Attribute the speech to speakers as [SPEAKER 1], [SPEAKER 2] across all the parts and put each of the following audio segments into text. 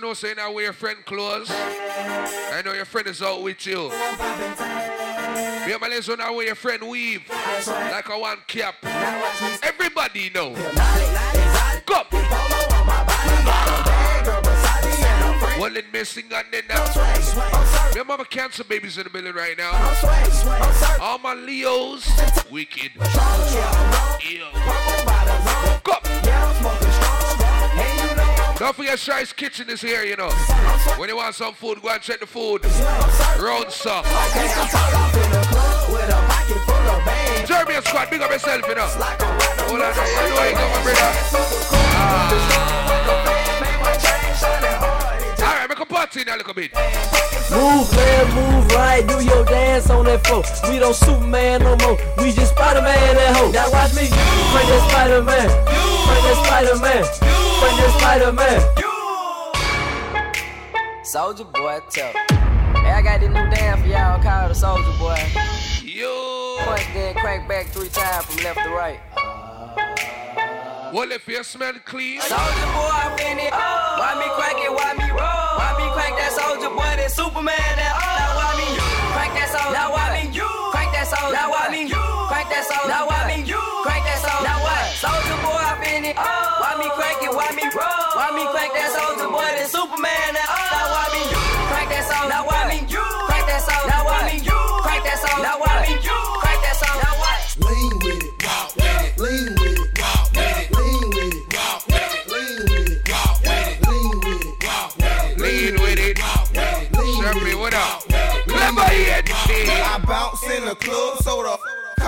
[SPEAKER 1] know saying I wear your friend clothes. I know your friend is out with you. Yeah, man, let's know where your friend weave. Like a one cap. Everybody know. Come. One in missing and then now. Me mama cancer babies in the building right now. All my Leos, wicked. Yo. Come. Don't forget Shy's Kitchen is here, you know. When you want some food, go and check the food. Round some. Jeremy Squad, big up yourself, you know. Hold on, you know you got brother. Ah. A bit.
[SPEAKER 2] Move left, move right, do your dance on that floor. We don't Superman no more, we just Spider-Man that hoe. Now watch me, bring that Spider-Man, bring that Spider-Man, Spider-Man.
[SPEAKER 3] Soldier boy, tell. Hey, I got this new dance for y'all called the Soldier Boy.
[SPEAKER 1] Yo.
[SPEAKER 3] Punch then crank back three times from left to right.
[SPEAKER 1] Well, if you smell clean.
[SPEAKER 3] Soldier boy, I'm in it. Why me crank it? Why me roll? Why me crank that soldier boy? That Superman. That oh. Now why me crank that soldier? Now why me you crank that soldier? Now why me you crank that soldier? Now why me you crank that soldier? Now what? Soldier boy, I'm in it. Why me crank it? Why me roll? Why me crank that song. soldier boy? That Superman. That oh. Now why me you crank that soldier? Now why me you crank that soldier? Now why me you crank that soldier? Now why me you crank that soldier? Now what?
[SPEAKER 4] Lean with it, walk with it, lean with it, walk with it, lean with it, walk with it, lean with it, walk with it, lean with it, walk with it,
[SPEAKER 1] lean with it, Sherry, what up? Remember yet?
[SPEAKER 4] I bounce in the club, so the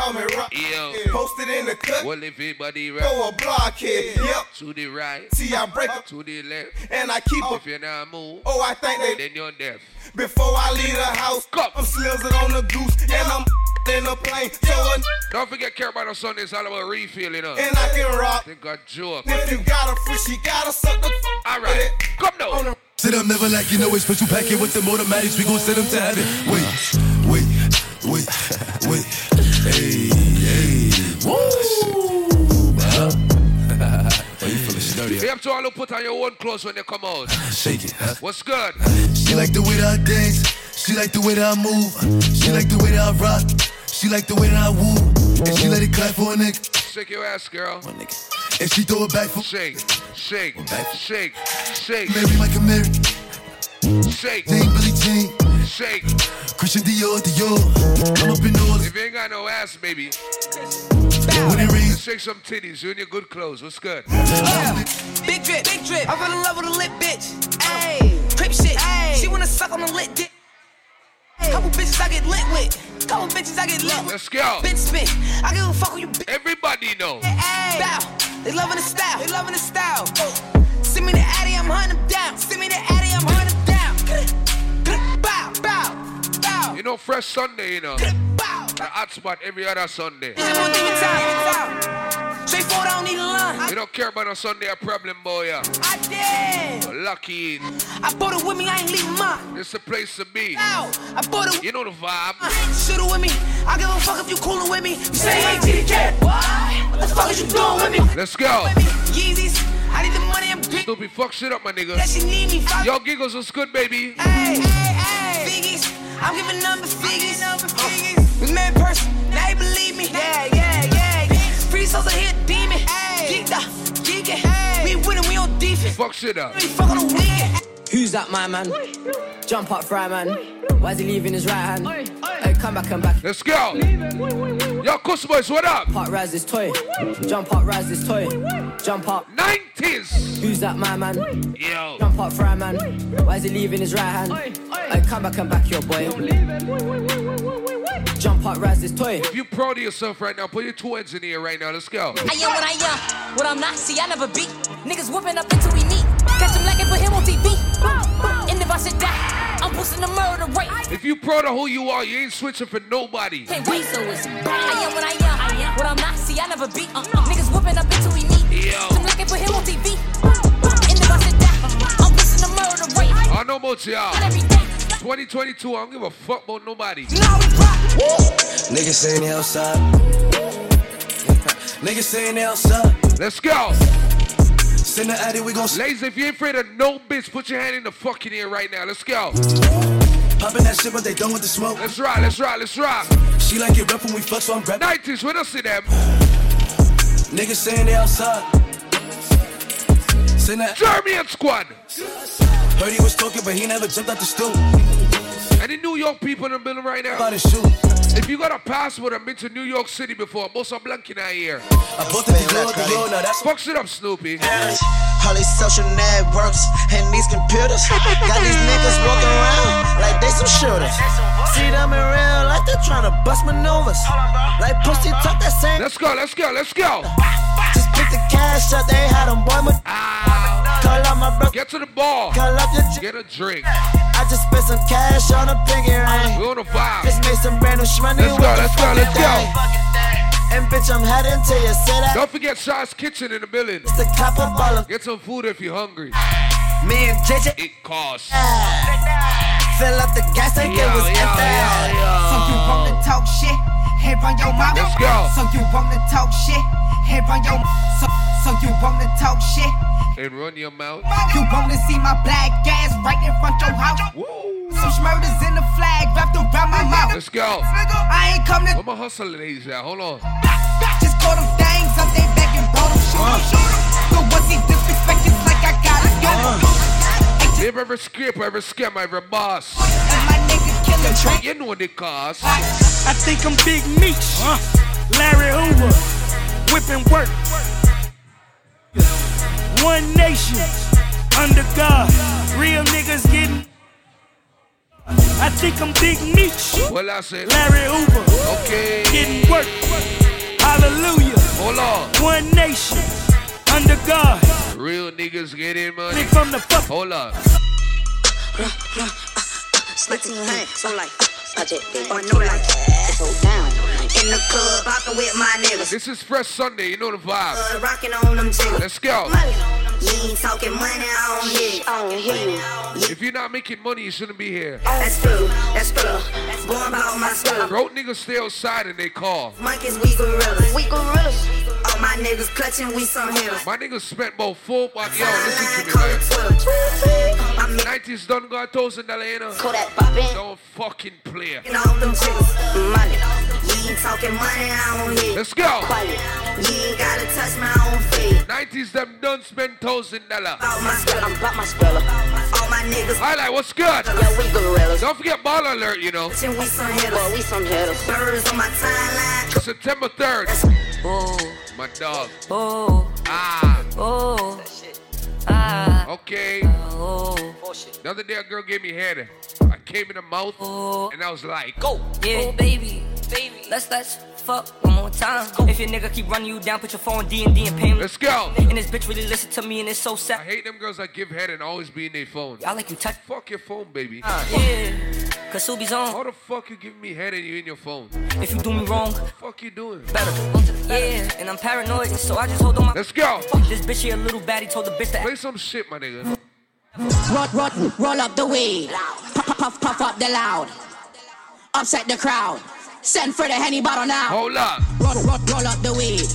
[SPEAKER 4] call me rock.
[SPEAKER 1] Yo.
[SPEAKER 4] Posted in the cut.
[SPEAKER 1] Well, if everybody right.
[SPEAKER 4] Go a blockhead. Yep.
[SPEAKER 1] To the right.
[SPEAKER 4] See, I break up.
[SPEAKER 1] To the left.
[SPEAKER 4] And I keep up.
[SPEAKER 1] If you not move.
[SPEAKER 4] Oh, I think they.
[SPEAKER 1] Then you're deaf.
[SPEAKER 4] Before I leave the house,
[SPEAKER 1] Come.
[SPEAKER 4] I'm slizzing on the goose, and I'm in the plane. So a
[SPEAKER 1] Don't forget, care about on Sunday. It's all about refilling up.
[SPEAKER 4] and I can rock.
[SPEAKER 1] Think I joke.
[SPEAKER 4] If you got a free, she gotta suck the.
[SPEAKER 1] All right. Come now.
[SPEAKER 5] Sit up, never like you know it's special packet with the automatics. We gon' send them to heaven. Wait, wait, wait, wait. Hey, hey. Woo! Huh? oh, you feeling sturdy?
[SPEAKER 1] You have to all put on your own clothes when you come out.
[SPEAKER 5] Shake it. Huh?
[SPEAKER 1] What's good?
[SPEAKER 5] She like the way that I dance. She like the way that I move. She like the way that I rock. She like the way that I woo. And she let it clap for a nigga.
[SPEAKER 1] Shake your ass, girl. My nigga.
[SPEAKER 5] And she throw it back for
[SPEAKER 1] Shake, shake, shake, shake,
[SPEAKER 5] Mary Michael Mary.
[SPEAKER 1] shake,
[SPEAKER 5] Dame Billy Jean.
[SPEAKER 1] Shake.
[SPEAKER 5] Christian Dior Dior. I'm up in all
[SPEAKER 1] If you ain't got no ass, baby,
[SPEAKER 5] when it rains.
[SPEAKER 1] shake some titties. You in your good clothes. What's good?
[SPEAKER 6] Big drip, big drip. I fell in love with a lit bitch. Ayy, crip shit. Ayy, she wanna suck on a lit dick. Couple bitches I get lit with. Couple bitches I get lit with.
[SPEAKER 1] Let's go.
[SPEAKER 6] Bitch spit. I give a fuck who you bitch.
[SPEAKER 1] Everybody know.
[SPEAKER 6] Ayy, bow. They loving the style. They loving the style. Send me the Addy, I'm hunting them down. Send me the Addy,
[SPEAKER 1] You know, Fresh Sunday, you know. The hot spot every other Sunday.
[SPEAKER 6] Just one thing in time, in time. Straightforward, I don't need a line.
[SPEAKER 1] You don't care about a Sunday a problem, boy. Yeah.
[SPEAKER 6] I did.
[SPEAKER 1] You're Lucky.
[SPEAKER 6] I bought it with me, I ain't leaving mine.
[SPEAKER 1] It's the place to be.
[SPEAKER 6] Ow, I bought it.
[SPEAKER 1] You know the vibe.
[SPEAKER 6] Uh, Shoot it with me. I give a fuck if you coolin' with me. You say ain't TDK. What? What the fuck is you doing with me?
[SPEAKER 1] Let's go.
[SPEAKER 6] Yeezys. I need the money, I'm big.
[SPEAKER 1] Stupid fuck shit up, my nigga.
[SPEAKER 6] That she need me. Fuck.
[SPEAKER 1] Yo, giggles was good, baby.
[SPEAKER 6] Hey, hey, hey. Figgies. I'm giving number figgies. Number uh, figgies. We made person. Now you believe me. Yeah, yeah, yeah. Free souls are here, demon. Hey. Geeked up. Geeking. We winning, we on defense.
[SPEAKER 1] Fuck shit up.
[SPEAKER 6] We fuck on the weekend.
[SPEAKER 3] Who's that, my man? Jump up, fry man. Why's he leaving his right hand? Hey, come back, come back.
[SPEAKER 1] Let's go. Yo, Kuss Boys, what up?
[SPEAKER 3] Pop, rise this toy. Jump up, rise this toy. Jump up.
[SPEAKER 1] 90s.
[SPEAKER 3] Who's that, my man?
[SPEAKER 1] Yo.
[SPEAKER 3] Jump up, fry man. Why's he leaving his right hand? I come back, and back, your boy. Jump up, rise this toy.
[SPEAKER 1] If you proud of yourself right now, put your two hands in the air right now. Let's go.
[SPEAKER 7] I am what I am, what I'm not. See, I never beat. Niggas whooping up until we meet. Catch him like it, put him on TV. And if I should die, I'm pushing the murder rate.
[SPEAKER 1] If you proud of who you are, you ain't switching for nobody.
[SPEAKER 7] Can't wait, so it's I am what I am, I am what I'm not. See, I never beat. Uh, niggas whooping up until we meet.
[SPEAKER 1] Yo.
[SPEAKER 7] Catch him like it, put him on TV. And if I should die, I'm pushing the murder rate.
[SPEAKER 1] I know about y'all. 2022, I don't give a fuck about nobody.
[SPEAKER 7] Now we rock.
[SPEAKER 5] Niggas saying they outside. Niggas saying they outside.
[SPEAKER 1] Let's go.
[SPEAKER 5] in the attic, we gon'
[SPEAKER 1] Ladies, if you ain't afraid of no bitch, put your hand in the fucking air right now. Let's go.
[SPEAKER 5] Poppin' that shit, but they done with the smoke.
[SPEAKER 1] Let's rock, let's rock, let's rock.
[SPEAKER 5] She like it rough when we fuck, so I'm grabbing.
[SPEAKER 1] 90s, we don't see them.
[SPEAKER 5] Niggas saying they outside. Send that.
[SPEAKER 1] German squad.
[SPEAKER 5] Heard he was talking, but he never jumped out the stool.
[SPEAKER 1] Any New York people in the building right now?
[SPEAKER 5] About his shoe.
[SPEAKER 1] If you got a passport and been to New York City before, bust a blank in our ear.
[SPEAKER 5] I bought the Dior, Dior, now that's
[SPEAKER 1] Fuck it up, Snoopy.
[SPEAKER 8] All these social networks and these computers got these niggas walking around like they some shooters. See them in real life, they tryna bust maneuvers. Like pussy talk that same.
[SPEAKER 1] Let's go, let's go, let's go.
[SPEAKER 8] Just pick the cash up, they had them boy. ma- ah. Call up my bro.
[SPEAKER 1] Get to the ball.
[SPEAKER 8] Call up your
[SPEAKER 1] Get a drink.
[SPEAKER 8] I just spent some cash on a pinky ring.
[SPEAKER 1] We on the vibe.
[SPEAKER 8] Just made some brand new shmoney.
[SPEAKER 1] Let's go, let's go, let's go.
[SPEAKER 8] And bitch, I'm heading to your city.
[SPEAKER 1] Don't forget Shaw's Kitchen in the building.
[SPEAKER 8] It's a ball of
[SPEAKER 1] Get some food if you're hungry.
[SPEAKER 8] me and JJ.
[SPEAKER 1] It costs.
[SPEAKER 8] Fill up the gas tank,
[SPEAKER 1] Yo,
[SPEAKER 8] it was
[SPEAKER 1] yo,
[SPEAKER 8] empty.
[SPEAKER 1] yo, yo.
[SPEAKER 6] So you wanna talk shit? Hey, run your mouth.
[SPEAKER 1] Let's go.
[SPEAKER 6] So you wanna talk shit? Hey, run your so so you wanna talk shit?
[SPEAKER 1] And run your mouth.
[SPEAKER 6] You wanna see my black ass right in front your house?
[SPEAKER 1] Woo.
[SPEAKER 6] Some smurders in the flag wrapped around my mouth.
[SPEAKER 1] Let's go.
[SPEAKER 6] I ain't come to
[SPEAKER 1] Where my hustle ladies at? Hold on.
[SPEAKER 6] just call them things up they back and blow them shoot 'em. So once he disrespect, it's like I gotta uh. go.
[SPEAKER 1] If ever skip, ever scam, ever boss.
[SPEAKER 6] And my nigga killing Trent.
[SPEAKER 1] You know what it costs.
[SPEAKER 9] I think I'm Big Meech. Larry Hoover. Whipping work. One nation. Under God. Real niggas getting. I think I'm Big Meech.
[SPEAKER 1] Well, I said.
[SPEAKER 9] Larry Hoover.
[SPEAKER 1] Okay.
[SPEAKER 9] Getting work. Hallelujah.
[SPEAKER 1] Hold on.
[SPEAKER 9] One nation. Under God.
[SPEAKER 1] Real niggas getting money.
[SPEAKER 9] Live from the fuck.
[SPEAKER 1] Hold on.
[SPEAKER 10] Splitting hands, so like, subject, or no like, so down. In the club, popping with my niggas.
[SPEAKER 1] This is Fresh Sunday. You know the vibe.
[SPEAKER 10] Uh, Rocking on them jiggers.
[SPEAKER 1] Let's go.
[SPEAKER 10] You ain't talking money, I don't hear you. I don't hear you.
[SPEAKER 1] If you're not making money, you shouldn't be here.
[SPEAKER 10] That's true, that's true. That's Going about my stuff.
[SPEAKER 1] Broke niggas stay outside and they call.
[SPEAKER 10] Monkeys, we gorillas. We gorillas. All my niggas clutching, we some heroes.
[SPEAKER 1] My niggas spent about four bucks. Yo, listen to me, man.
[SPEAKER 10] I'm
[SPEAKER 1] 90s done got a thousand dollar in her.
[SPEAKER 10] Kodak poppin'.
[SPEAKER 1] Don't fucking play.
[SPEAKER 10] You know them chicks, money. You talking money, I don't hear.
[SPEAKER 1] Let's go.
[SPEAKER 10] Quality. You ain't gotta touch my own feet.
[SPEAKER 1] 90s them don't spend thousand dollar.
[SPEAKER 10] About my spell, I'm about my speller. All my niggas,
[SPEAKER 1] Highlight, what's good?
[SPEAKER 10] yeah, we gorillas.
[SPEAKER 1] Don't forget ball alert, you know.
[SPEAKER 10] And we some hitters. Boy, we some hitters. Birds on my timeline.
[SPEAKER 1] September 3rd.
[SPEAKER 7] Oh,
[SPEAKER 1] My dog.
[SPEAKER 7] oh,
[SPEAKER 1] Ah,
[SPEAKER 7] oh,
[SPEAKER 1] okay.
[SPEAKER 7] oh,
[SPEAKER 1] The other day a girl gave me head. I came in the mouth
[SPEAKER 7] oh.
[SPEAKER 1] and I was like,
[SPEAKER 7] Go, yeah, baby, baby. Let's let's fuck one more time. If your nigga keep running you down, put your phone D and D and pay him.
[SPEAKER 1] let's go.
[SPEAKER 7] And this bitch really listen to me and it's so sad.
[SPEAKER 1] I hate them girls that give head and always be in their phone.
[SPEAKER 7] I like you touch.
[SPEAKER 1] Fuck your phone, baby.
[SPEAKER 7] Uh, yeah, cause Subi's on.
[SPEAKER 1] How the fuck you giving me head and you in your phone?
[SPEAKER 7] If you do me wrong,
[SPEAKER 1] Fuck you doing?
[SPEAKER 7] better. Yeah, and I'm paranoid, so I just hold on my.
[SPEAKER 1] Let's go.
[SPEAKER 7] Fuck this bitch here, a little baddie told the bitch that.
[SPEAKER 1] Play some shit, my nigga.
[SPEAKER 11] Roll, roll, roll up the weed. Puff, puff, puff, puff up the loud. Upset the crowd. Send for the henny bottle now.
[SPEAKER 1] Hold up.
[SPEAKER 11] Roll, roll, roll up the weed.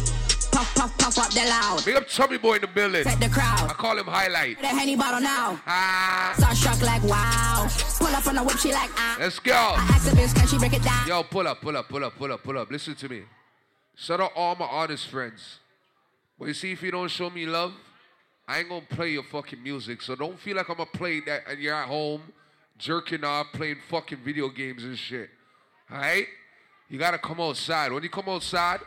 [SPEAKER 11] Puff, puff, puff up the loud.
[SPEAKER 1] Big up Chubby Boy in the building.
[SPEAKER 11] Set the crowd.
[SPEAKER 1] I call him Highlight.
[SPEAKER 11] The henny bottle now.
[SPEAKER 1] Ah,
[SPEAKER 11] Starstruck like wow. Pull up on the whip, she like ah.
[SPEAKER 1] let's go.
[SPEAKER 11] I ask the bitch, can she break it down?
[SPEAKER 1] Yo, pull up, pull up, pull up, pull up, pull up. Listen to me. Shout out all my artist friends. But you see, if you don't show me love, I ain't gonna play your fucking music. So don't feel like I'm gonna play that and you're at home jerking off, playing fucking video games and shit. Alright? You gotta come outside. When you come outside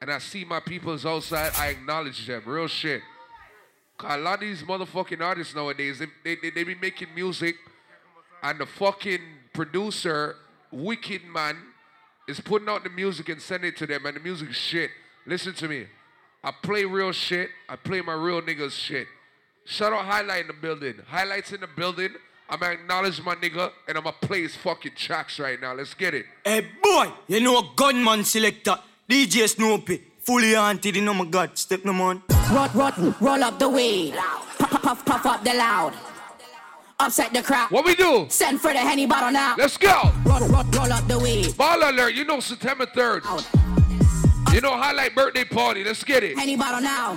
[SPEAKER 1] and I see my peoples outside, I acknowledge them. Real shit. a lot of these motherfucking artists nowadays, they, they, they, they be making music and the fucking producer, Wicked Man, is putting out the music and sending it to them, and the music is shit. Listen to me. I play real shit. I play my real niggas shit. Shout out Highlight in the building. Highlights in the building. I'm gonna acknowledge my nigga, and I'm gonna play his fucking tracks right now. Let's get it.
[SPEAKER 9] Hey boy, you know a gunman selector, DJ Snoopy, fully haunted, you know my God, step no man.
[SPEAKER 11] Roll, roll, roll up the weed. Puff, puff, puff, puff up the loud. Upset the crowd.
[SPEAKER 1] What we do?
[SPEAKER 11] Send for the henny bottle now.
[SPEAKER 1] Let's go.
[SPEAKER 11] Roll, roll, roll up the weed.
[SPEAKER 1] Ball alert. You know September 3rd.
[SPEAKER 11] Out.
[SPEAKER 1] You know Highlight birthday party. Let's get it.
[SPEAKER 11] Henny bottle now.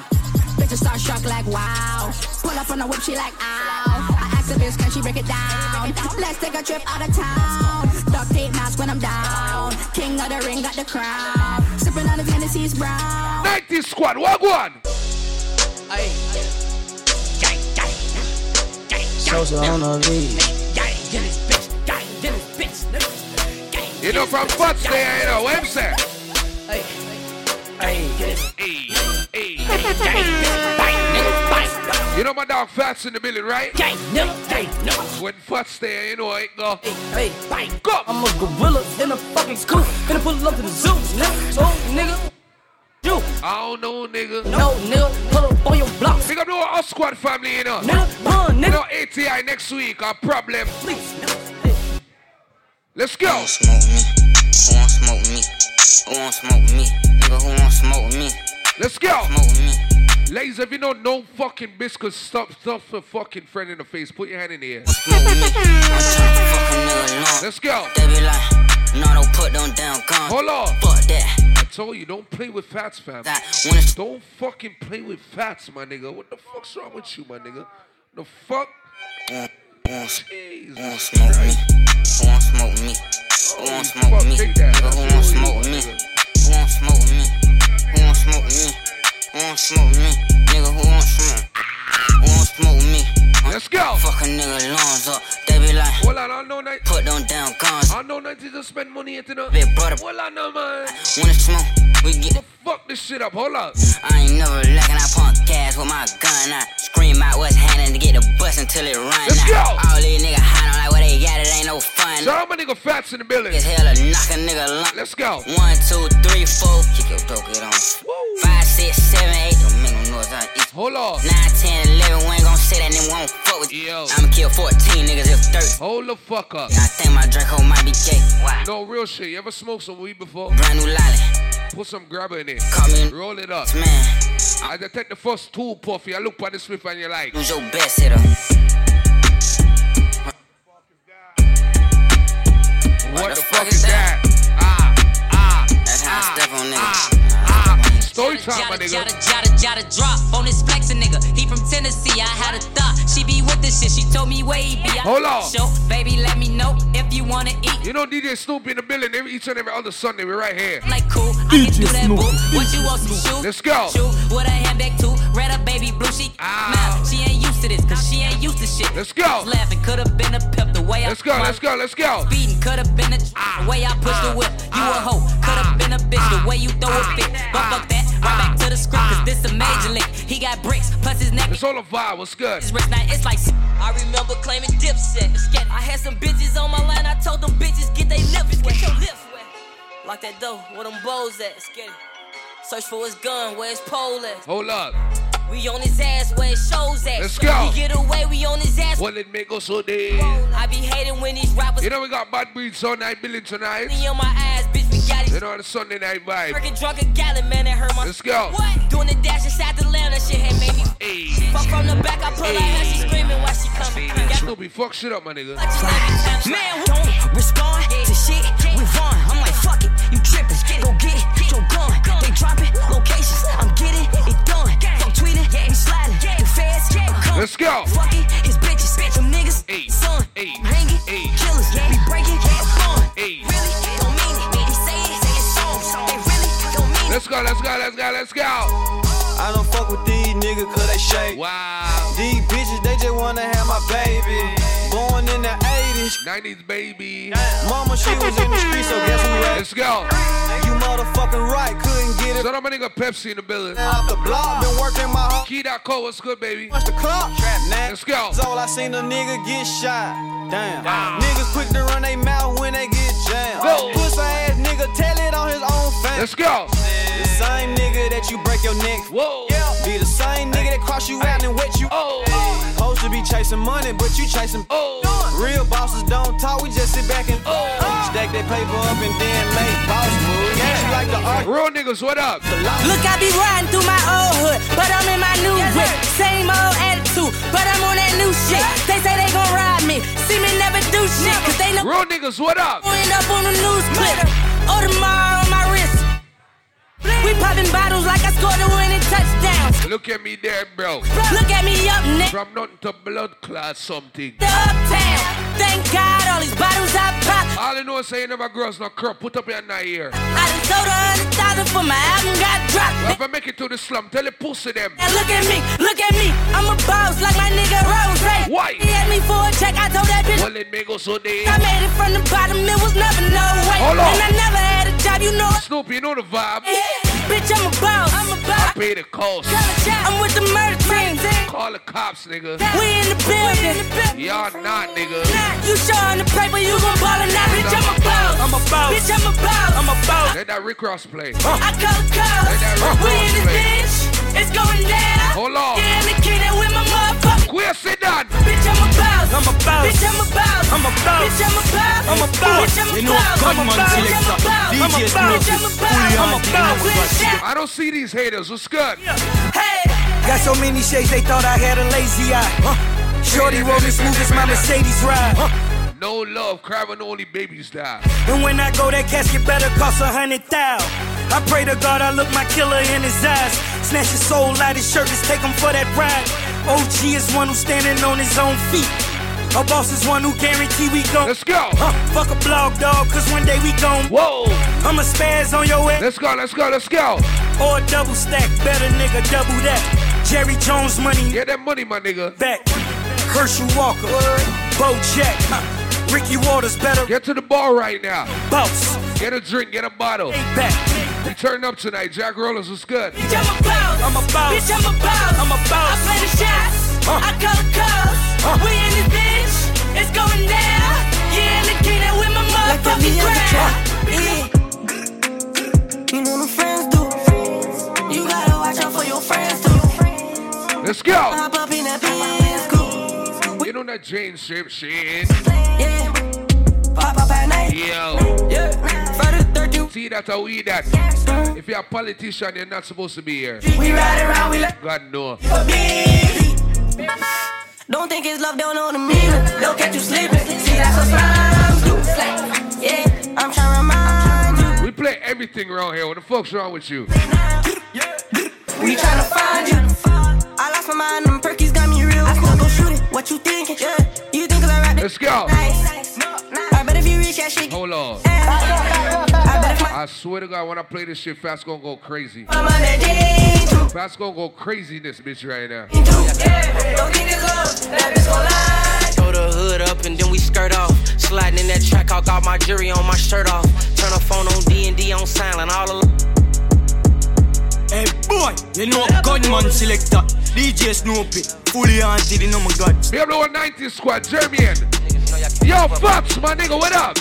[SPEAKER 11] bitch is starstruck like wow. Pull up on the whip, she like ow. I ask the bitch, can she break it down? Let's take a trip out of town. Duct tape mask when I'm down. King of the ring, got the crown. Sipping on the Tennessee's brown.
[SPEAKER 1] 90 squad, what one?
[SPEAKER 2] Sosa on the lead.
[SPEAKER 1] You know from Futs there, you know what I'm saying? You know my dog Fats in the building, right? When Futs there, you know it go.
[SPEAKER 2] Hey, go. I'm a gorilla in a fucking scoop. Gonna pull up to the zoo, nigga. So, nigga. You.
[SPEAKER 1] I don't know, nigga.
[SPEAKER 2] No, nigga. Pull up on your block.
[SPEAKER 1] Big up the whole squad family, you know.
[SPEAKER 2] Nigga, run,
[SPEAKER 1] You
[SPEAKER 2] nigga.
[SPEAKER 1] know ATI next week, our problem.
[SPEAKER 2] Please.
[SPEAKER 1] Let's go.
[SPEAKER 12] Who smoke me? Who want smoke me? Who want smoke me? Nigga, who want smoke me?
[SPEAKER 1] Let's go.
[SPEAKER 12] Smoke me.
[SPEAKER 1] Ladies, if you know no fucking biscuits, stop, stop a fucking friend in the face. Put your hand in the air.
[SPEAKER 12] Smoke me. I'm tryna fuck a nigga long.
[SPEAKER 1] Let's go.
[SPEAKER 12] They be like, no, don't put them down, gun.
[SPEAKER 1] Hold on.
[SPEAKER 12] Fuck that.
[SPEAKER 1] Told you, don't play with fats, fam.
[SPEAKER 12] That when it's
[SPEAKER 1] Don't fucking play with fats, my nigga. What the fuck's wrong with you, my nigga? The fuck?
[SPEAKER 12] want, want,
[SPEAKER 1] Jesus
[SPEAKER 12] want smoke me? Who want smoke me? Who want smoke me? Nigga, who want smoke me? Who want smoke me? Who want smoke me? Who want smoke me? Nigga, who want smoke? Who want smoke me?
[SPEAKER 1] Let's go.
[SPEAKER 12] Fuck a nigga lungs up.
[SPEAKER 1] Hold on, I know that.
[SPEAKER 12] put them down guns.
[SPEAKER 1] I know that you just spend money you know.
[SPEAKER 12] Big brother,
[SPEAKER 1] Hold on, no, man.
[SPEAKER 12] when it's smoke, we get
[SPEAKER 1] The fuck this shit up. Hold up.
[SPEAKER 12] I ain't never lacking, I pump gas with my gun. I scream out what's happening to get the bus until it run
[SPEAKER 1] Let's
[SPEAKER 12] out.
[SPEAKER 1] go.
[SPEAKER 12] All these niggas hot on like what they got, it ain't no fun.
[SPEAKER 1] So how my nigga fats in the building?
[SPEAKER 12] It's hell to knock a nigga lump.
[SPEAKER 1] Let's go.
[SPEAKER 12] One, two, three, four, kick your dope, get on. Five, six, seven, eight, don't make no noise, I eat.
[SPEAKER 1] Hold on.
[SPEAKER 12] Nine, ten, eleven, we ain't gon' say that, then won't fuck with you.
[SPEAKER 1] Yo.
[SPEAKER 12] I'ma kill 14 niggas if 30.
[SPEAKER 1] Hold the fuck up.
[SPEAKER 12] I think my drink Draco might be gay. Why?
[SPEAKER 1] No, real shit. You ever smoked some weed before?
[SPEAKER 12] Brand new lolly.
[SPEAKER 1] Put some grabber in it.
[SPEAKER 12] Call me
[SPEAKER 1] Roll it up.
[SPEAKER 12] man.
[SPEAKER 1] I detect the first two puffy. I look at the swift and you're like,
[SPEAKER 12] Who's your best hitter?
[SPEAKER 1] My
[SPEAKER 7] Jada,
[SPEAKER 1] nigga.
[SPEAKER 7] jada, jada, jada, drop on this flexin' nigga. He from Tennessee, I had a thought. She be with this shit, she told me where he be. I
[SPEAKER 1] Hold on.
[SPEAKER 7] Show, baby, let me know if you wanna eat.
[SPEAKER 1] You know DJ Snoop in the building every each and every other Sunday. We're right here.
[SPEAKER 7] Like cool, I can do that, boo. What you want some shoes?
[SPEAKER 1] Let's go.
[SPEAKER 7] Shoe with a handbag too. Red up, baby, blue. She ah.
[SPEAKER 1] Ow.
[SPEAKER 7] smile. She ain't used to this, cause she ain't used to shit.
[SPEAKER 1] Let's go.
[SPEAKER 7] Laughing, could've been a pimp the way I.
[SPEAKER 1] Let's go, let's go, let's go.
[SPEAKER 7] Speeding, could've been a ah. the way I push the whip. You a ah. hoe, could've been a bitch the way you throw a fit. But fuck that, right back to the script, cause this a major lick. He got bricks, plus his neck
[SPEAKER 1] It's all a vibe. What's good?
[SPEAKER 7] his wrist. Now it's like. I remember claiming dipset. I had some bitches on my line, I told them bitches get they lips wet. Get your lips wet. Lock that door, where them bows at? Scared. Search for his gun, where his pole at?
[SPEAKER 1] Hold up.
[SPEAKER 7] We on his ass, where his shows at?
[SPEAKER 1] Let's go.
[SPEAKER 7] We get away, we on his ass.
[SPEAKER 1] What it make us so dead?
[SPEAKER 7] I be hating when these rappers
[SPEAKER 1] You know we got Bad beats Sun Night Billing tonight.
[SPEAKER 7] me on my ass, bitch. We got
[SPEAKER 1] You know the Sunday night vibe.
[SPEAKER 7] Freaking drunk a gallon, man, that hurt my.
[SPEAKER 1] Let's go.
[SPEAKER 7] What? Doing the dash inside the lamb, that shit had made me.
[SPEAKER 1] Hey.
[SPEAKER 7] Fuck from the back, I pull her hair, she screaming while she coming. Got
[SPEAKER 1] Snoopy, fuck shit up, my nigga.
[SPEAKER 7] Man, who don't respond to shit we run. I'm like, fuck it, you trippin'. Go get it, get your gun. They dropping locations, I'm getting it done. Fuck tweeting, we sliding. The feds come.
[SPEAKER 1] Let's go.
[SPEAKER 7] Fuck it,
[SPEAKER 1] Let's go, let's go, let's go, let's go.
[SPEAKER 13] I don't fuck with these niggas cause they shake.
[SPEAKER 1] Wow.
[SPEAKER 13] These bitches, they just wanna have my baby. Born in the 80s.
[SPEAKER 1] 90s baby.
[SPEAKER 13] Mama, she was in the street, so guess who
[SPEAKER 1] Let's go.
[SPEAKER 13] You motherfucking right, couldn't get it.
[SPEAKER 1] Shut up, my nigga Pepsi in the building.
[SPEAKER 13] Off the block, been working my whole
[SPEAKER 1] Key.co, what's good, baby?
[SPEAKER 13] Watch the clock. Trap, Now,
[SPEAKER 1] Let's go.
[SPEAKER 13] That's all I seen a nigga get shot. Damn. Niggas quick to run they mouth when they get jammed.
[SPEAKER 1] Go.
[SPEAKER 13] Pussy ass nigga tell it on his own fam.
[SPEAKER 1] Let's go.
[SPEAKER 13] The same nigga that you break your neck.
[SPEAKER 1] Whoa.
[SPEAKER 13] Be the same nigga that cross you out and wet you.
[SPEAKER 1] Oh.
[SPEAKER 13] Supposed to be chasing money, but you chasing.
[SPEAKER 1] Oh.
[SPEAKER 13] Real bosses don't talk, we just sit back and
[SPEAKER 1] Oh.
[SPEAKER 13] stack that paper up and then make boss moves. Yeah, like the art.
[SPEAKER 1] Real niggas, what up?
[SPEAKER 14] Look, I be riding through my old hood, but I'm in my new whip. Same old attitude, but I'm on that new shit. They say they gon' ride me, see me never do shit, cause they know
[SPEAKER 1] Real niggas, what up?
[SPEAKER 14] end up on the news clip. Audemars oh, on my wrist. We popping bottles like I scored a winning touchdown.
[SPEAKER 1] Look at me there, bro.
[SPEAKER 14] Look at me up next.
[SPEAKER 1] From nothing to blood clot something.
[SPEAKER 14] The uptown. Thank God all these bottles I pop.
[SPEAKER 1] I know say you never girls no crop. Put up your night here.
[SPEAKER 14] I done sold a hundred thousand for my album got dropped.
[SPEAKER 1] Well, if I make it to the slum, tell the pussy them.
[SPEAKER 14] And look at me, look at me. I'm a boss like my nigga Rose.
[SPEAKER 1] Why?
[SPEAKER 14] He had me for a check. I told that bitch.
[SPEAKER 1] Well, let me go so they.
[SPEAKER 14] I made it from the bottom. It was never no way.
[SPEAKER 1] Hold on.
[SPEAKER 14] And I never had a job. You know.
[SPEAKER 1] Snoopy, you know the vibe.
[SPEAKER 14] Bitch, I'm a boss. I'm a boss.
[SPEAKER 1] I pay the cost.
[SPEAKER 14] I'm with the murder team.
[SPEAKER 1] Call the cops, nigga.
[SPEAKER 14] We in the building.
[SPEAKER 1] Y'all not, nigga.
[SPEAKER 14] You showing the paper, you gon' ball or not. Bitch, I'm a boss. I'm a boss. Bitch, I'm a boss. I'm a boss.
[SPEAKER 1] Let that Rick Ross play.
[SPEAKER 14] I call the cops.
[SPEAKER 1] Let that Rick
[SPEAKER 14] We in
[SPEAKER 1] Ross
[SPEAKER 14] this
[SPEAKER 1] play.
[SPEAKER 14] Bitch. It's going down.
[SPEAKER 1] Hold on.
[SPEAKER 14] Yeah, I'm the kid with my motherfucker.
[SPEAKER 1] Where sit down?
[SPEAKER 14] Bitch, I'm a boss.
[SPEAKER 9] I'm a boss.
[SPEAKER 14] Bitch, I'm a boss.
[SPEAKER 9] I'm a boss.
[SPEAKER 14] Bitch, I'm a boss.
[SPEAKER 9] I'm a boss.
[SPEAKER 14] Bitch, I'm a
[SPEAKER 9] You know,
[SPEAKER 14] boss. I'm a
[SPEAKER 9] gunman selector.
[SPEAKER 14] Bitch, I'm a boss.
[SPEAKER 9] DJ
[SPEAKER 14] I'm a boss. Bitch, I'm a boss. I'm a boss.
[SPEAKER 1] I don't see these haters. What's good?
[SPEAKER 14] Hey.
[SPEAKER 9] Got so many shades, they thought I had a lazy eye. Shorty rolling smooth as my Mercedes ride.
[SPEAKER 1] No love, crying only babies die.
[SPEAKER 9] And when I go, that casket better cost a hundred thou. I pray to God I look my killer in his eyes. Snatch his soul out his shirt, just take him for that ride. OG is one who's standing on his own feet. A boss is one who guarantee we gon'
[SPEAKER 1] Let's go.
[SPEAKER 9] Huh, fuck a blog dog, cause one day we gon'
[SPEAKER 1] Whoa.
[SPEAKER 9] I'ma spaz on your ass.
[SPEAKER 1] Let's go, let's go, let's go.
[SPEAKER 9] Or double stack, better nigga, double that. Jerry Jones money.
[SPEAKER 1] Get that money, my nigga.
[SPEAKER 9] Back. Herschel Walker. Bo Jack. Ricky Watters better.
[SPEAKER 1] Get to the bar right now.
[SPEAKER 9] Boss.
[SPEAKER 1] Get a drink, get a bottle.
[SPEAKER 9] Back.
[SPEAKER 1] We turn up tonight. Jack Rollers was good.
[SPEAKER 14] Bitch, I'm a boss.
[SPEAKER 9] I'm a boss.
[SPEAKER 14] Bitch, I'm a boss.
[SPEAKER 9] I'm a boss.
[SPEAKER 14] I play the shots. I call the calls. We in this bitch. It's going down. Yeah, in the kingdom with my motherfucking crown.
[SPEAKER 3] You know them friends do. You gotta watch out for your friends too.
[SPEAKER 1] Let's go.
[SPEAKER 3] Hop up in that Benz coupe.
[SPEAKER 1] You know that Jane ship shit.
[SPEAKER 3] Yeah. Pop up at night.
[SPEAKER 1] Yo.
[SPEAKER 3] Yeah. Friday the 13th.
[SPEAKER 1] See that how we that. If you're a politician, you're not supposed to be here.
[SPEAKER 3] We ride around, we like
[SPEAKER 1] God no.
[SPEAKER 3] Don't think it's love, don't know the meaning. Don't catch you sleeping. See, that's what slimes do. Yeah, I'm trying to remind you.
[SPEAKER 1] We play everything around here. What the fuck's wrong with you?
[SPEAKER 3] We tryna find you. I lost my mind, them perkies got me real. I still go shoot it. What you thinking? Yeah, you think I rap
[SPEAKER 1] Let's go.
[SPEAKER 3] nice.
[SPEAKER 1] Hold on.
[SPEAKER 3] I bet if my
[SPEAKER 1] I swear to God, when I play this shit, Fast gonna go crazy.
[SPEAKER 3] I'm on that day too.
[SPEAKER 1] Fast gonna go crazy in this bitch right now.
[SPEAKER 3] Yeah, don't think it's love. That bitch gon' lie.
[SPEAKER 15] Throw the hood up and then we skirt off. Sliding in that track, I got my jury on my shirt off. Turn a phone on D and D on silent. All alone.
[SPEAKER 9] Hey boy, you know gunman selector. DJ Snoopy. Fully haunted, you know my God.
[SPEAKER 1] We have the 190 squad, Jeremian. Yo, Fox, my nigga, what up?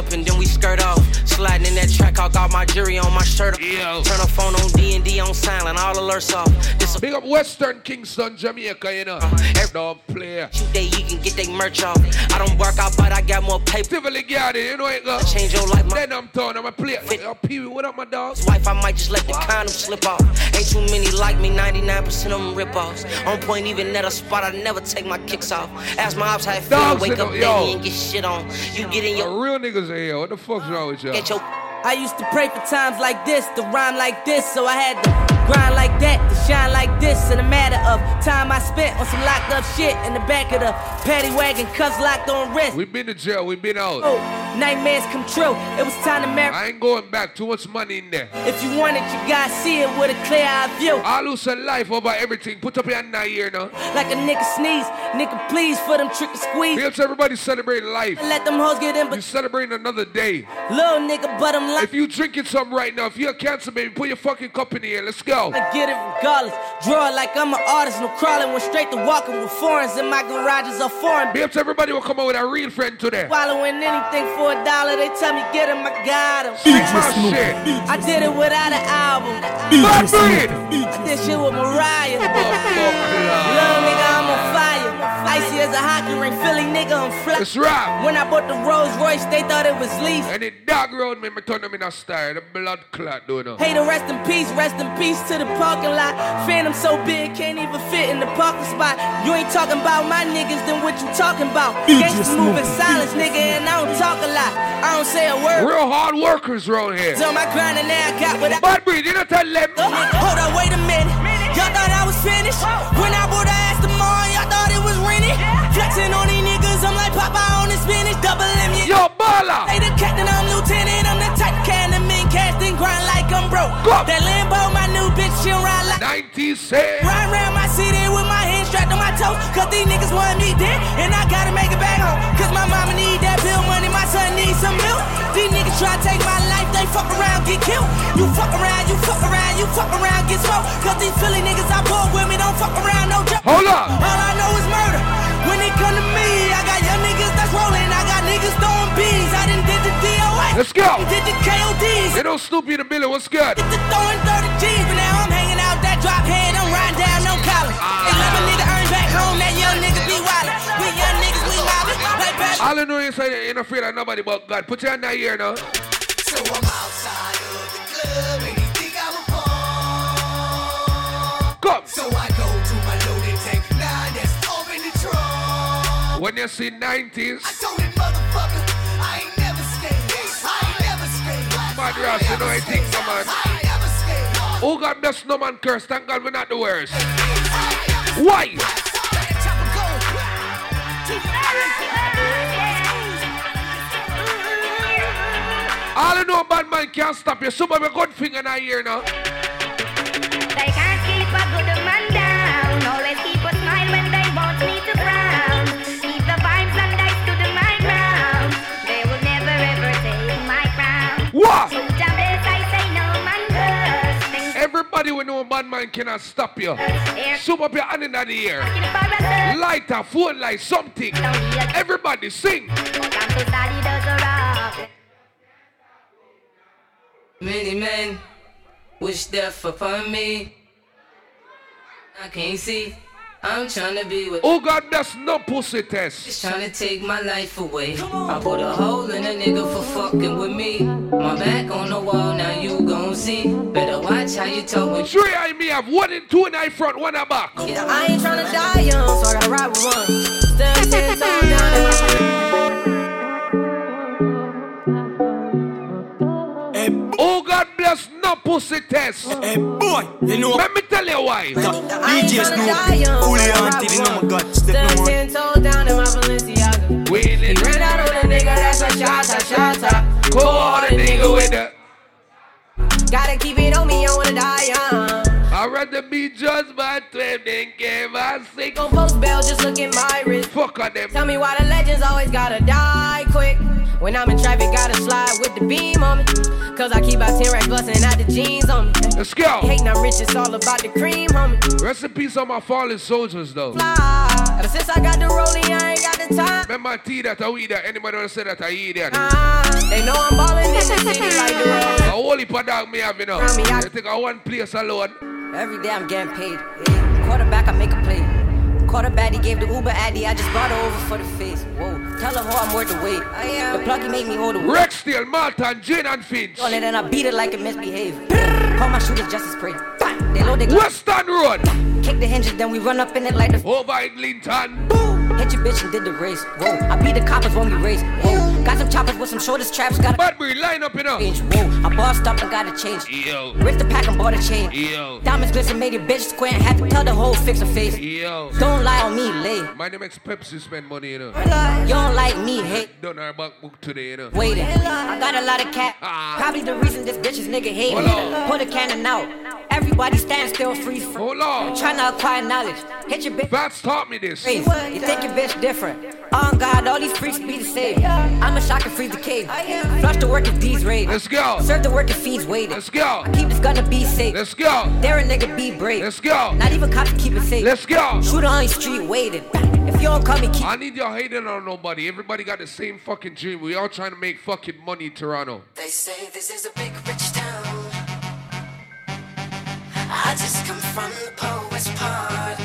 [SPEAKER 15] Throw the hood up and then we skirt off. Sliding in that track, I got my jury on my shirt.
[SPEAKER 1] Yo.
[SPEAKER 15] Turn a phone on D and D on silent. All alerts off. This
[SPEAKER 1] Big up Western Kingston, Jamaica, you know. Uh-huh. Every dog player.
[SPEAKER 15] day you can get they merch off. I don't work out, but I got more paper.
[SPEAKER 1] Tivoli Garden, you know it go.
[SPEAKER 15] Change your life, my
[SPEAKER 1] Then I'm town, I'm a player. Yo, Pee what up, my dog?
[SPEAKER 15] wife, I might just let the condom slip off. Ain't too many like me, 99% of them rip offs. On point, even at a spot, I never take my kicks off. Ask my ops how it feel, wake up
[SPEAKER 1] yo.
[SPEAKER 15] and get shit on. You get in your
[SPEAKER 1] real niggas in here. What the fuck's wrong with y'all?
[SPEAKER 15] get your
[SPEAKER 14] I used to pray for times like this, to rhyme like this, so I had to grind like that, to shine like this. In a matter of time I spent on some locked up shit in the back of the paddy wagon, cuffs locked on wrist.
[SPEAKER 1] we been to jail, we been out.
[SPEAKER 14] Oh, nightmares come true. It was time to marry.
[SPEAKER 1] I ain't going back. Too much money in there.
[SPEAKER 14] If you want it, you gotta see it with a clear eye view.
[SPEAKER 1] I lose a life over everything. Put up your hand here now.
[SPEAKER 14] Like a nigga sneeze, nigga please for them trick and squeeze.
[SPEAKER 1] Here's everybody celebrating life.
[SPEAKER 14] Let them hoes get in, but You
[SPEAKER 1] celebrating another day.
[SPEAKER 14] little nigga, but I'm like.
[SPEAKER 1] If you drinking something right now, if you're a cancer baby, put your fucking cup in here. Let's go.
[SPEAKER 14] I get it regardless. Draw it like I'm an artist. No crawling, went straight to walking with foreigns in my garages are foreign.
[SPEAKER 1] Babes, everybody will come out with a real friend today.
[SPEAKER 14] Swallowing anything for a dollar, they tell me get him, I got him.
[SPEAKER 1] Oh, shit.
[SPEAKER 14] I did it without an album. I did shit with Mariah. Little nigga, I'm on fire. Icy as a hockey You ain't Philly nigga, I'm fly.
[SPEAKER 1] It's rap.
[SPEAKER 14] When I bought the Rolls Royce, they thought it was leaf.
[SPEAKER 1] And it dog round me, me turn them in a star. The blood clot, do you know?
[SPEAKER 14] Hey, to rest in peace, rest in peace to the parking lot. Phantom so big, can't even fit in the parking spot. You ain't talking about my niggas, then what you talking about? Gangsters move in silence, nigga, and I don't talk a lot. I don't say a word.
[SPEAKER 1] Real hard workers round here.
[SPEAKER 14] So my grind and now I got what I.
[SPEAKER 1] Bad breed, you know tell them.
[SPEAKER 14] Oh, hold up, wait a minute. Y'all thought I was finished. When I bought the ass tomorrow, y'all thought it was rented. Flexing on these niggas, I'm like Papa on the spinach, double M.
[SPEAKER 1] Yo, baller.
[SPEAKER 14] Hey, the captain, I'm lieutenant. I'm the type can the men cast and grind like I'm broke. That Lambo, my new bitch, she ride like.
[SPEAKER 1] 90 cents.
[SPEAKER 14] Ride around my city with my hands strapped on my toes. Cause these niggas want me dead, and I gotta make it back home. Cause my mama need that bill money, my son needs some milk. These try to take my life, they fuck around, get killed. You fuck around, you fuck around, you fuck around, get smoked. Cause these Philly niggas I pull with me don't fuck around, no joke.
[SPEAKER 1] Hold up.
[SPEAKER 14] All I know is murder. When it come to me, I got young niggas that's rolling. I got niggas throwing bees. I done did the DOA.
[SPEAKER 1] Let's go.
[SPEAKER 14] Did the KODs.
[SPEAKER 1] They don't snoop you in the building. What's good?
[SPEAKER 14] Get the throwing 30 G's, but now I'm hanging out that drop head. I'm
[SPEAKER 1] All I know is you ain't afraid of nobody but God. Put your hand out here now.
[SPEAKER 4] So I'm outside of the club and he think I'm a.
[SPEAKER 1] Come.
[SPEAKER 4] So I go to my loaded tank. Now that's off in the trunk.
[SPEAKER 1] When you see 90s,
[SPEAKER 4] I told him, motherfucker, I ain't never scared. I ain't never scared.
[SPEAKER 1] Mad Ross, you know I think so, man.
[SPEAKER 4] I never scared.
[SPEAKER 1] Oh God bless no man curse. Thank God we're not the worst. Why? All I know bad man can't stop you. Some of your good finger in the ear now.
[SPEAKER 16] They can't keep a good man down. Always keep a smile when they want me to frown. Keep the vibes and I stood my ground. They will never ever take my crown.
[SPEAKER 1] What?
[SPEAKER 16] So jam I say no man curse.
[SPEAKER 1] Everybody will know bad man cannot stop you. Soup up your hand in the ear. Lighter, phone light, something. Everybody sing.
[SPEAKER 17] Many men wish death upon me. I can't see. I'm trying to be with.
[SPEAKER 1] Oh God bless no pussy test.
[SPEAKER 17] Just trying to take my life away. I put a hole in a nigga for fucking with me. My back on the wall, now you gon' see. Better watch how you talk with
[SPEAKER 1] Three I me have one in two and I front, one in back.
[SPEAKER 14] Yeah, I ain't tryna die young, so I gotta ride with one. Stand ten down in my
[SPEAKER 1] God bless no pussy test. Hey
[SPEAKER 9] boy, you know.
[SPEAKER 1] Let me tell you why.
[SPEAKER 9] DJ Snoop, fully haunted, you know my God. Step
[SPEAKER 14] Stand
[SPEAKER 9] no more.
[SPEAKER 14] ten toes down in my Balenciaga.
[SPEAKER 1] Wheeling.
[SPEAKER 14] He ran out on a nigga, that's a shot, shot.
[SPEAKER 1] Go on, the nigga with the.
[SPEAKER 14] Gotta keep it on me, I wanna die young.
[SPEAKER 1] I'd rather be judged by 12 than give a six.
[SPEAKER 14] Gon' post bail, just look at my wrist.
[SPEAKER 1] Fuck on them.
[SPEAKER 14] Tell me why the legends always gotta die quick. When I'm in traffic, gotta slide with the beam on me. Cause I keep out 10 racks bustin' out the jeans on me.
[SPEAKER 1] Let's go.
[SPEAKER 14] Hating I'm rich, it's all about the cream, homie.
[SPEAKER 1] Rest in peace on my fallen soldiers, though.
[SPEAKER 14] Fly. Ever since I got the rollie, I ain't got the time.
[SPEAKER 1] Remember T that I eat that. Anybody wanna say that I eat that?
[SPEAKER 14] Ah, they know I'm ballin' in the city like the.
[SPEAKER 1] A holy pa dog me have, you know.
[SPEAKER 14] I-
[SPEAKER 1] I think I one place alone.
[SPEAKER 18] Every day I'm getting paid. Yeah. Quarterback, I make a play. Quarterback, he gave the Uber Addy. I just brought her over for the face. Whoa, tell her how I'm worth the wait. The plug, he make me hold the weight.
[SPEAKER 1] Rexdale, Martin, Jane and Finch.
[SPEAKER 18] On it and I beat it like it misbehave. Call my shooters just as spray. They load they
[SPEAKER 1] Western Road.
[SPEAKER 18] Kick the hinges, then we run up in it like the.
[SPEAKER 1] Over in Linton.
[SPEAKER 18] Hit your bitch and did the race. Whoa, I beat the coppers when we race. Whoa, got some choppers with some shorter straps. Got a
[SPEAKER 1] Bad boy, line up, you know.
[SPEAKER 18] Whoa, I bossed up and got a change.
[SPEAKER 1] Yo.
[SPEAKER 18] Ripped the pack and bought a chain.
[SPEAKER 1] Yo.
[SPEAKER 18] Diamonds glisten, made your bitch square and had to tell the whole fix her face.
[SPEAKER 1] Yo.
[SPEAKER 18] Don't lie on me, lay.
[SPEAKER 1] My name is Pepsi spend money, you know.
[SPEAKER 18] You don't like me, hate.
[SPEAKER 1] Done our about book today, you know.
[SPEAKER 18] Waiting. I got a lot of cat. Ah. Probably the reason this bitch is nigga
[SPEAKER 1] hate.
[SPEAKER 18] Put a cannon out. Everybody stand still, freeze.
[SPEAKER 1] Hold on.
[SPEAKER 18] Trying to acquire knowledge. Hit your bitch.
[SPEAKER 1] Vats taught me this.
[SPEAKER 18] You think your bitch different? On God, all these freaks be the same. I'm a shock and freeze the cave. Flush the work if D's raid.
[SPEAKER 1] Let's go.
[SPEAKER 18] Serve the work if feeds waiting.
[SPEAKER 1] Let's go.
[SPEAKER 18] I keep this gun to be safe.
[SPEAKER 1] Let's go.
[SPEAKER 18] Dare a nigga be brave.
[SPEAKER 1] Let's go.
[SPEAKER 18] Not even cops keep it safe.
[SPEAKER 1] Let's go.
[SPEAKER 18] Shoot on the street waiting. If you don't come, he keep.
[SPEAKER 1] I need y'all hating on nobody. Everybody got the same fucking dream. We all trying to make fucking money in Toronto.
[SPEAKER 19] They say this is a big rich town. I just come from the poet's part.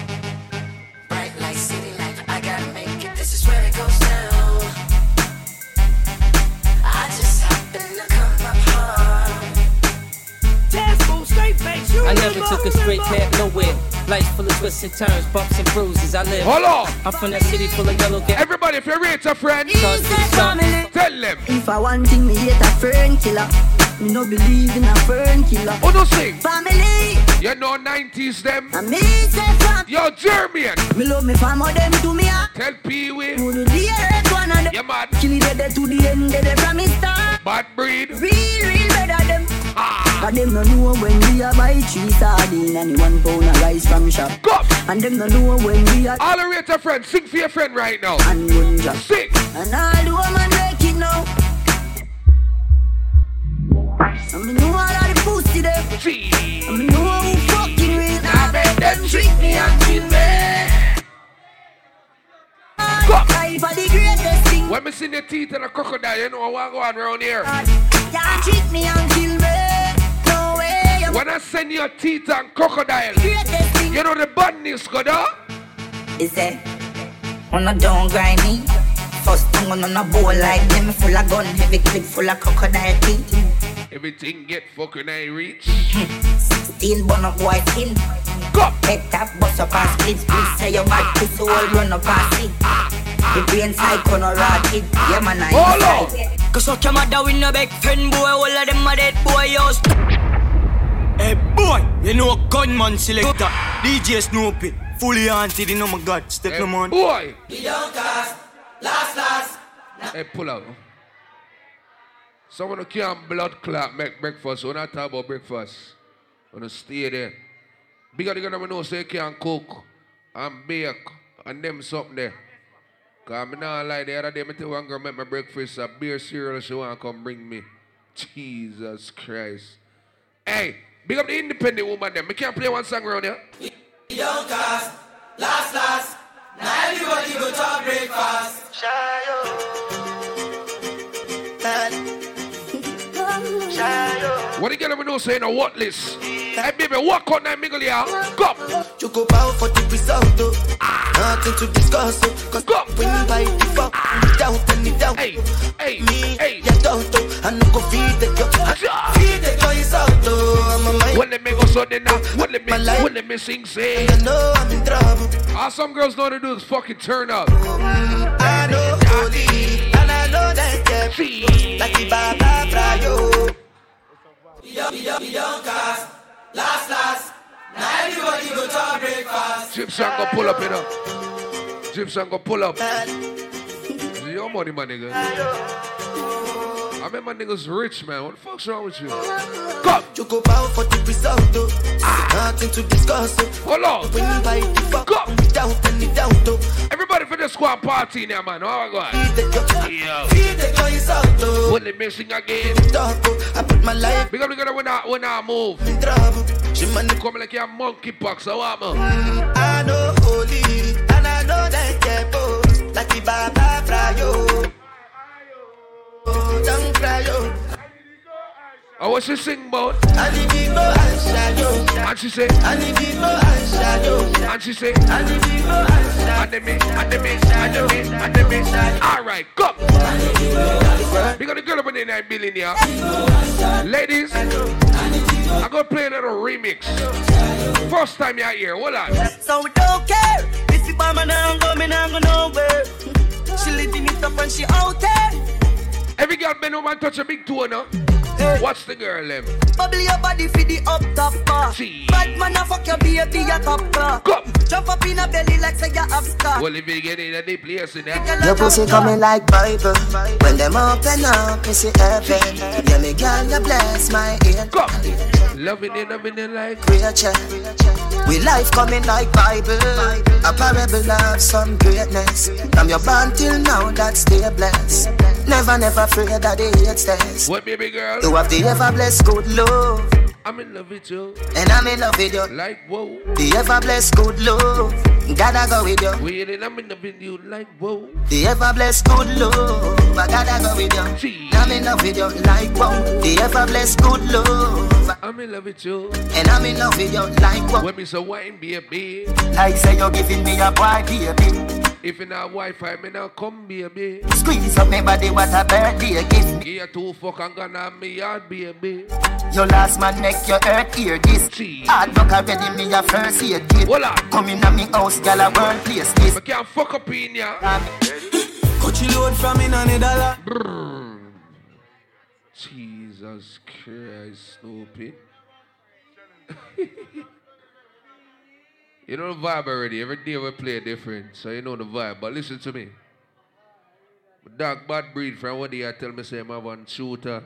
[SPEAKER 14] Took a straight path nowhere. Life's full of twists and turns, bumps and bruises. I live.
[SPEAKER 1] Hold on.
[SPEAKER 14] I'm from that city full of yellow gas.
[SPEAKER 1] Everybody, if you rate a friend,
[SPEAKER 14] Start to the
[SPEAKER 1] tell them.
[SPEAKER 20] If I want thing, me hate a fern killer. Me no believe in a fern killer.
[SPEAKER 1] Who no sing?
[SPEAKER 20] Family.
[SPEAKER 1] You know 90s them.
[SPEAKER 20] And me say fam.
[SPEAKER 1] Yo, German.
[SPEAKER 20] Me love me family, them to me. ah.
[SPEAKER 1] Tell Pee Wee.
[SPEAKER 20] Who the dearest one of them.
[SPEAKER 1] You mad?
[SPEAKER 20] Kill it dead to the end, dead from me start.
[SPEAKER 1] Bad breed.
[SPEAKER 20] Real, real better them. Cause them no know when we a buy three sardine and one pound of rice from shop.
[SPEAKER 1] Go.
[SPEAKER 20] And them no know when we a
[SPEAKER 1] All the rate a friend. Sing for your friend right now.
[SPEAKER 20] and one job.
[SPEAKER 1] Sing.
[SPEAKER 20] And all the woman make it now. And me know all of the pussy them.
[SPEAKER 1] See.
[SPEAKER 20] And me know who fucking real.
[SPEAKER 1] Now make them trick me and kill me.
[SPEAKER 20] Life are the greatest thing.
[SPEAKER 1] When me see the teeth of a crocodile, you know what go on around here.
[SPEAKER 20] Can't trick me and kill me. No way. I'm
[SPEAKER 1] When I send your teeth and crocodile, you know the badness go down.
[SPEAKER 18] Is it? On a don't grind me. First tongue on a bowl like them full of gun, heavy clip full of crocodile teeth.
[SPEAKER 1] Everything get fucking I reach.
[SPEAKER 18] Steel bun up white skin.
[SPEAKER 1] Go.
[SPEAKER 18] Head tap bust up and split split. Say your bad pussy ah, all ah, run up and see. Ah, the brain side corner rotted. Yeah man I
[SPEAKER 1] Hold on.
[SPEAKER 18] inside.
[SPEAKER 3] Cause suck your mother with no big friend boy, all of them are dead boy, yo.
[SPEAKER 13] Hey boy, you know a gunman selector, DJ Snoopy, fully haunted, you know my God, step
[SPEAKER 1] Hey,
[SPEAKER 13] no man.
[SPEAKER 1] boy.
[SPEAKER 3] We don't cast, last, last.
[SPEAKER 1] Hey, pull out. Someone who can't blood clot make breakfast. When I talk about breakfast, wanna stay there. Bigger the gonna know say you can cook and bake and them something there. Cause me not lie the other day, me tell one girl make my breakfast a beer cereal she wanna come bring me. Jesus Christ. Hey, big up the independent woman them. Me can't play one song around here.
[SPEAKER 3] We don't cast, last, last. Now everybody go to breakfast.
[SPEAKER 1] What the girl me know say in a what list? Hey baby, walk on that mingle here. Come.
[SPEAKER 4] You go bow for the result, oh. Nothing to discuss, oh. Cause
[SPEAKER 1] Go.
[SPEAKER 4] when you buy the fuck, ah. without any doubt.
[SPEAKER 1] Hey, hey,
[SPEAKER 4] Me,
[SPEAKER 1] hey.
[SPEAKER 4] you don't, oh. I no go feed the girl. Feed the girl is out, oh. I'm a mind.
[SPEAKER 1] When let me go so then now, when let me, when let me sing say.
[SPEAKER 4] I know I'm in trouble.
[SPEAKER 1] All some girls know how to do is fucking turn up.
[SPEAKER 4] I
[SPEAKER 1] Gypsy go pull up, you know. Gypsy go pull up. This is Your money, my nigga. I mean, my niggas rich, man. What the fuck's wrong with you? Come.
[SPEAKER 4] You go bow for the result, oh. Ah. Nothing to discuss, oh.
[SPEAKER 1] Hold on.
[SPEAKER 4] When you buy the fuck,
[SPEAKER 1] Go.
[SPEAKER 4] without any doubt, oh.
[SPEAKER 1] Everybody for the squad party now, man. How I go?
[SPEAKER 4] Feed the girl,
[SPEAKER 1] Yo.
[SPEAKER 4] feed the is out, oh.
[SPEAKER 1] When they missing again.
[SPEAKER 4] Oh. I put my life
[SPEAKER 1] Because we gotta when I, when I move.
[SPEAKER 4] in trouble. She man,
[SPEAKER 1] Come like a monkey pox, so I'm
[SPEAKER 4] I know holy, and I know that oh. Like the Baba Frayo. Oh, don't cry, oh.
[SPEAKER 1] I was she sing about?
[SPEAKER 4] I need to go and
[SPEAKER 1] she say,
[SPEAKER 4] I need to go and
[SPEAKER 1] she say,
[SPEAKER 4] I need to and
[SPEAKER 1] and me, and me, and me, and me. All right, come. Because the girl up in the nine billion here. Ladies, I'm gonna play a little remix. First time you're here, hold on.
[SPEAKER 3] So we don't care if you buy my down, go me down, go nowhere. She living it up and she out there.
[SPEAKER 1] Every girl bend over and touch a big toe now. Watch the girl them.
[SPEAKER 3] Bubble your body for the up top bar.
[SPEAKER 1] See.
[SPEAKER 3] Bad man, a fuck your baby, a top car.
[SPEAKER 1] Come.
[SPEAKER 3] Jump up in a belly like say you have scar.
[SPEAKER 1] Well, if you get in a deep place in there.
[SPEAKER 8] Your pussy coming like Bible. When them open up, me see heaven. Yeah, me girl, you bless my ear.
[SPEAKER 1] Come. Loving it, loving it like.
[SPEAKER 8] Creature. We life coming like Bible. A parable of some greatness. From your born till now, that stay blessed. Never, never afraid that they hate stairs.
[SPEAKER 1] What, baby girl?
[SPEAKER 8] You have the ever blessed good love.
[SPEAKER 1] I'm in love with you.
[SPEAKER 8] And I'm in love with you.
[SPEAKER 1] Like, whoa.
[SPEAKER 8] The ever blessed good love. Gotta go with you.
[SPEAKER 1] Waiting, I'm in love with you. Like, whoa.
[SPEAKER 8] The ever blessed good love. I gotta go with you.
[SPEAKER 1] Gee.
[SPEAKER 8] I'm in love with you. Like whoa. The ever blessed good love.
[SPEAKER 1] I'm in love with you.
[SPEAKER 8] And I'm in love with you. Like whoa.
[SPEAKER 1] When me so wine, baby.
[SPEAKER 8] Like, say you're giving me a boy, baby.
[SPEAKER 1] If you not Wi-Fi, me now come, baby.
[SPEAKER 8] Squeeze up my body, what a birthday gift me.
[SPEAKER 1] Give you two fuck and gonna have me yard, baby.
[SPEAKER 8] Your last man neck, your earth hear this. Hard work already, me a first aid kit. Come in a me house, gal a world place this.
[SPEAKER 1] I can't fuck up in ya.
[SPEAKER 13] Coachy load from in on a dollar.
[SPEAKER 1] Jesus Christ, Snoopy. you know the vibe already. Every day we play different, so you know the vibe. But listen to me. Dog bad breed from what I tell me say I'm one shooter.